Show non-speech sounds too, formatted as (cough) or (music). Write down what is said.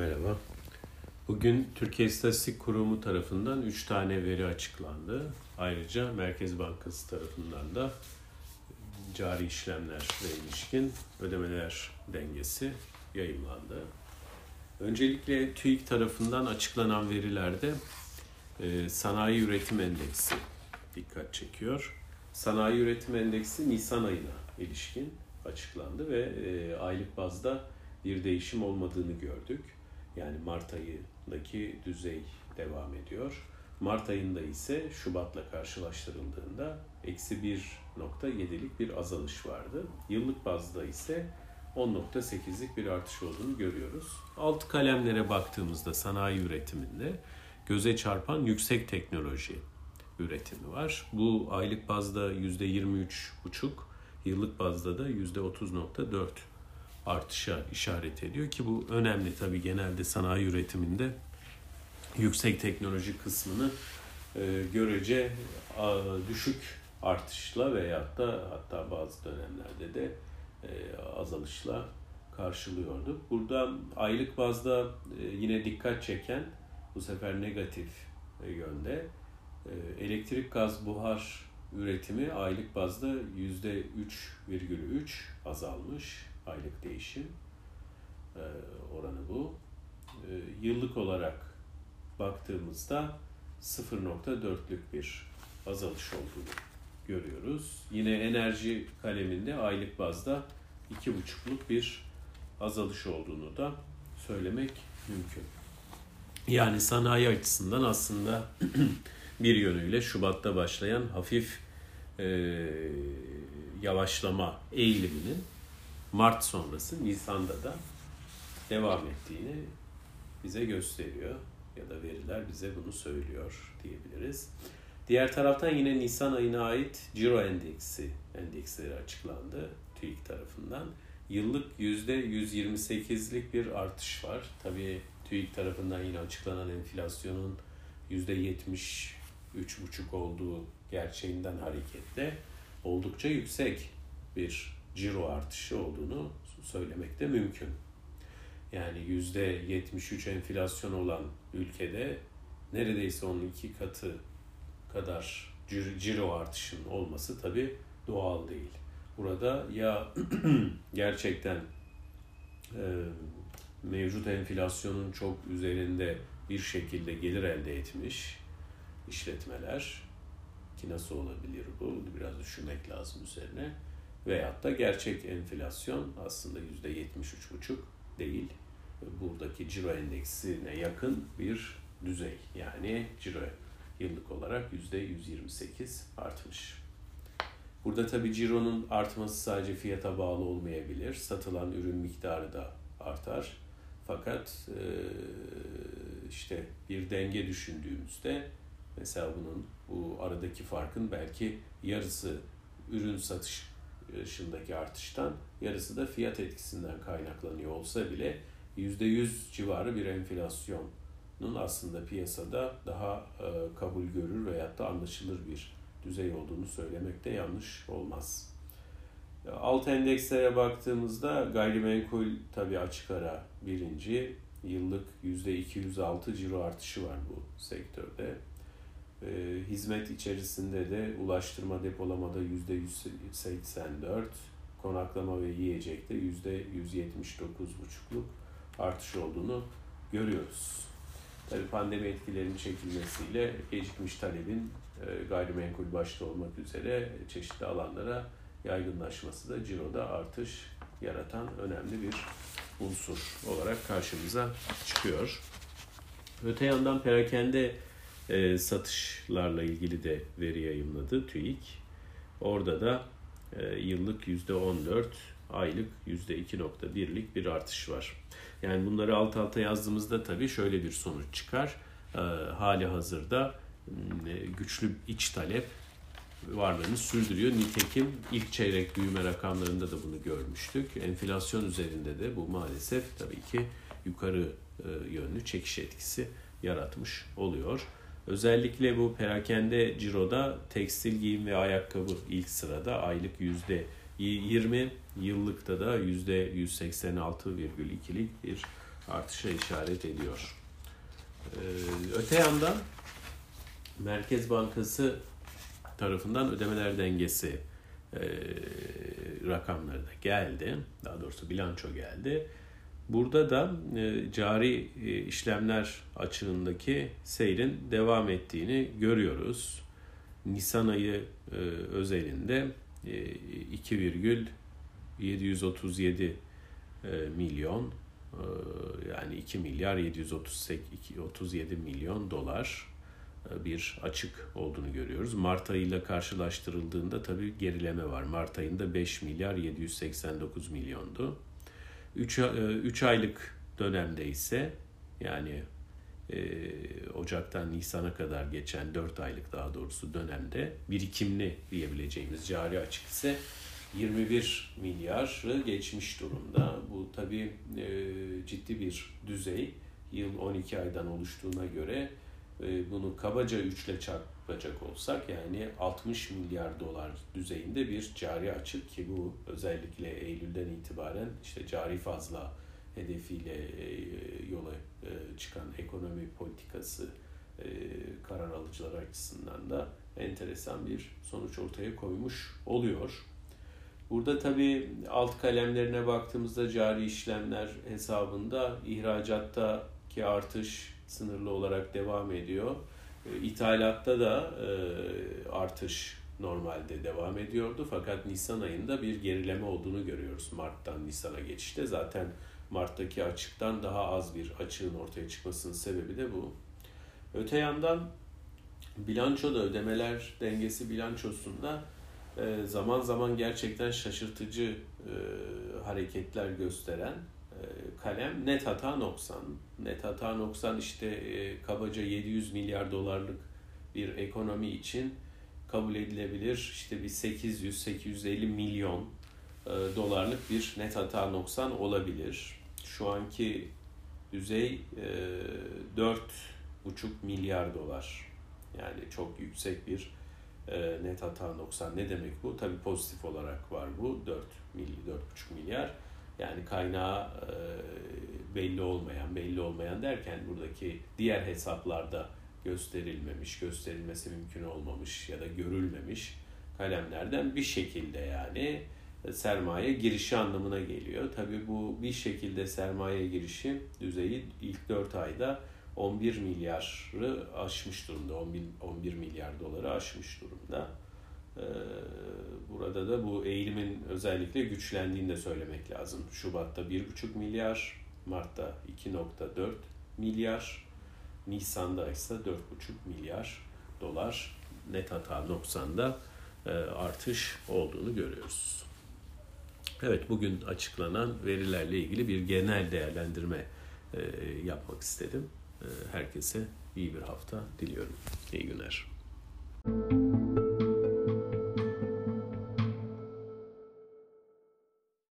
Merhaba. Bugün Türkiye İstatistik Kurumu tarafından 3 tane veri açıklandı. Ayrıca Merkez Bankası tarafından da cari işlemler ve ilişkin ödemeler dengesi yayınlandı. Öncelikle TÜİK tarafından açıklanan verilerde e, sanayi üretim endeksi dikkat çekiyor. Sanayi üretim endeksi Nisan ayına ilişkin açıklandı ve e, aylık bazda bir değişim olmadığını gördük. Yani Mart ayındaki düzey devam ediyor. Mart ayında ise Şubat'la karşılaştırıldığında eksi 1.7'lik bir azalış vardı. Yıllık bazda ise 10.8'lik bir artış olduğunu görüyoruz. Alt kalemlere baktığımızda sanayi üretiminde göze çarpan yüksek teknoloji üretimi var. Bu aylık bazda %23,5, yıllık bazda da %30.4 artışa işaret ediyor ki bu önemli tabii genelde sanayi üretiminde yüksek teknoloji kısmını e, görece düşük artışla veyahut da hatta bazı dönemlerde de e, azalışla karşılıyordu. Burada aylık bazda e, yine dikkat çeken bu sefer negatif yönde elektrik gaz buhar üretimi aylık bazda %3,3 azalmış aylık değişim e, oranı bu. E, yıllık olarak baktığımızda 0.4'lük bir azalış olduğunu görüyoruz. Yine enerji kaleminde aylık bazda 2.5'luk bir azalış olduğunu da söylemek mümkün. Yani sanayi açısından aslında (clears throat) bir yönüyle Şubat'ta başlayan hafif e, yavaşlama eğiliminin Mart sonrası Nisan'da da devam ettiğini bize gösteriyor ya da veriler bize bunu söylüyor diyebiliriz. Diğer taraftan yine Nisan ayına ait Ciro endeksi endeksleri açıklandı TÜİK tarafından. Yıllık %128'lik bir artış var. Tabii TÜİK tarafından yine açıklanan enflasyonun %73,5 olduğu gerçeğinden hareketle oldukça yüksek bir ciro artışı olduğunu söylemek de mümkün. Yani yüzde 73 enflasyon olan ülkede neredeyse onun iki katı kadar ciro artışının olması tabi doğal değil. Burada ya (clears throat) gerçekten e, mevcut enflasyonun çok üzerinde bir şekilde gelir elde etmiş işletmeler ki nasıl olabilir bu biraz düşünmek lazım üzerine veyahut da gerçek enflasyon aslında %73,5 değil. Buradaki ciro endeksine yakın bir düzey. Yani ciro yıllık olarak %128 artmış. Burada tabi cironun artması sadece fiyata bağlı olmayabilir. Satılan ürün miktarı da artar. Fakat işte bir denge düşündüğümüzde mesela bunun bu aradaki farkın belki yarısı ürün satış yaşındaki artıştan yarısı da fiyat etkisinden kaynaklanıyor olsa bile %100 civarı bir enflasyonun aslında piyasada daha e, kabul görür veyahut da anlaşılır bir düzey olduğunu söylemek de yanlış olmaz. Alt endekslere baktığımızda gayrimenkul tabi açık ara birinci yıllık %206 ciro artışı var bu sektörde. E, hizmet içerisinde de ulaştırma depolamada yüzde 184, konaklama ve yiyecekte yüzde 179,5'luk artış olduğunu görüyoruz. Tabi pandemi etkilerinin çekilmesiyle gecikmiş talebin e, gayrimenkul başta olmak üzere çeşitli alanlara yaygınlaşması da ciroda artış yaratan önemli bir unsur olarak karşımıza çıkıyor. Öte yandan perakende e, satışlarla ilgili de veri yayınladı TÜİK. Orada da e, yıllık %14, aylık %2.1'lik bir artış var. Yani bunları alt alta yazdığımızda tabii şöyle bir sonuç çıkar. E, hali hazırda e, güçlü iç talep varlığını sürdürüyor. Nitekim ilk çeyrek büyüme rakamlarında da bunu görmüştük. Enflasyon üzerinde de bu maalesef tabii ki yukarı e, yönlü çekiş etkisi yaratmış oluyor. Özellikle bu perakende ciroda tekstil giyim ve ayakkabı ilk sırada aylık yüzde 20, yıllıkta da yüzde 186,2'lik bir artışa işaret ediyor. Öte yandan Merkez Bankası tarafından ödemeler dengesi rakamları da geldi. Daha doğrusu bilanço geldi. Burada da e, cari e, işlemler açığındaki seyrin devam ettiğini görüyoruz. Nisan ayı e, özelinde e, 2,737 e, milyon e, yani 2 milyar 737 milyon dolar e, bir açık olduğunu görüyoruz. Mart ayıyla karşılaştırıldığında tabii gerileme var. Mart ayında 5 milyar 789 milyondu. 3, 3 e, aylık dönemde ise yani e, Ocak'tan Nisan'a kadar geçen 4 aylık daha doğrusu dönemde birikimli diyebileceğimiz cari açık ise 21 milyarı geçmiş durumda. Bu tabii e, ciddi bir düzey. Yıl 12 aydan oluştuğuna göre e, bunu kabaca 3 ile çarpacak olsak yani 60 milyar dolar düzeyinde bir cari açık ki bu özellikle Eylül'den itibaren işte cari fazla hedefiyle e, yola e, çıkan ekonomi politikası karar alıcılar açısından da enteresan bir sonuç ortaya koymuş oluyor. Burada tabii alt kalemlerine baktığımızda cari işlemler hesabında ihracatta ki artış sınırlı olarak devam ediyor. E, ithalatta da e, artış normalde devam ediyordu fakat Nisan ayında bir gerileme olduğunu görüyoruz Mart'tan Nisan'a geçişte. Zaten Mart'taki açıktan daha az bir açığın ortaya çıkmasının sebebi de bu. Öte yandan bilançoda ödemeler dengesi bilançosunda e, zaman zaman gerçekten şaşırtıcı hareketler gösteren kalem net hata noksan. Net hata noksan işte e, kabaca 700 milyar dolarlık bir ekonomi için kabul edilebilir işte bir 800-850 milyon e, dolarlık bir net hata noksan olabilir. Şu anki düzey 4,5 4,5 dolar. Yani çok yüksek bir net hata noksan. Ne demek bu? Tabi pozitif olarak var bu 4 4,5 milyar. Yani kaynağı belli olmayan, belli olmayan derken buradaki diğer hesaplarda gösterilmemiş, gösterilmesi mümkün olmamış ya da görülmemiş kalemlerden bir şekilde yani sermaye girişi anlamına geliyor. Tabii bu bir şekilde sermaye girişi düzeyi ilk 4 ayda 11 milyarı aşmış durumda. 11, 11 milyar doları aşmış durumda. Ee, burada da bu eğilimin özellikle güçlendiğini de söylemek lazım. Şubat'ta 1,5 milyar, Mart'ta 2,4 milyar, Nisan'da ise 4,5 milyar dolar net hata noksanda e, artış olduğunu görüyoruz. Evet bugün açıklanan verilerle ilgili bir genel değerlendirme e, yapmak istedim. E, herkese iyi bir hafta diliyorum. İyi günler. Müzik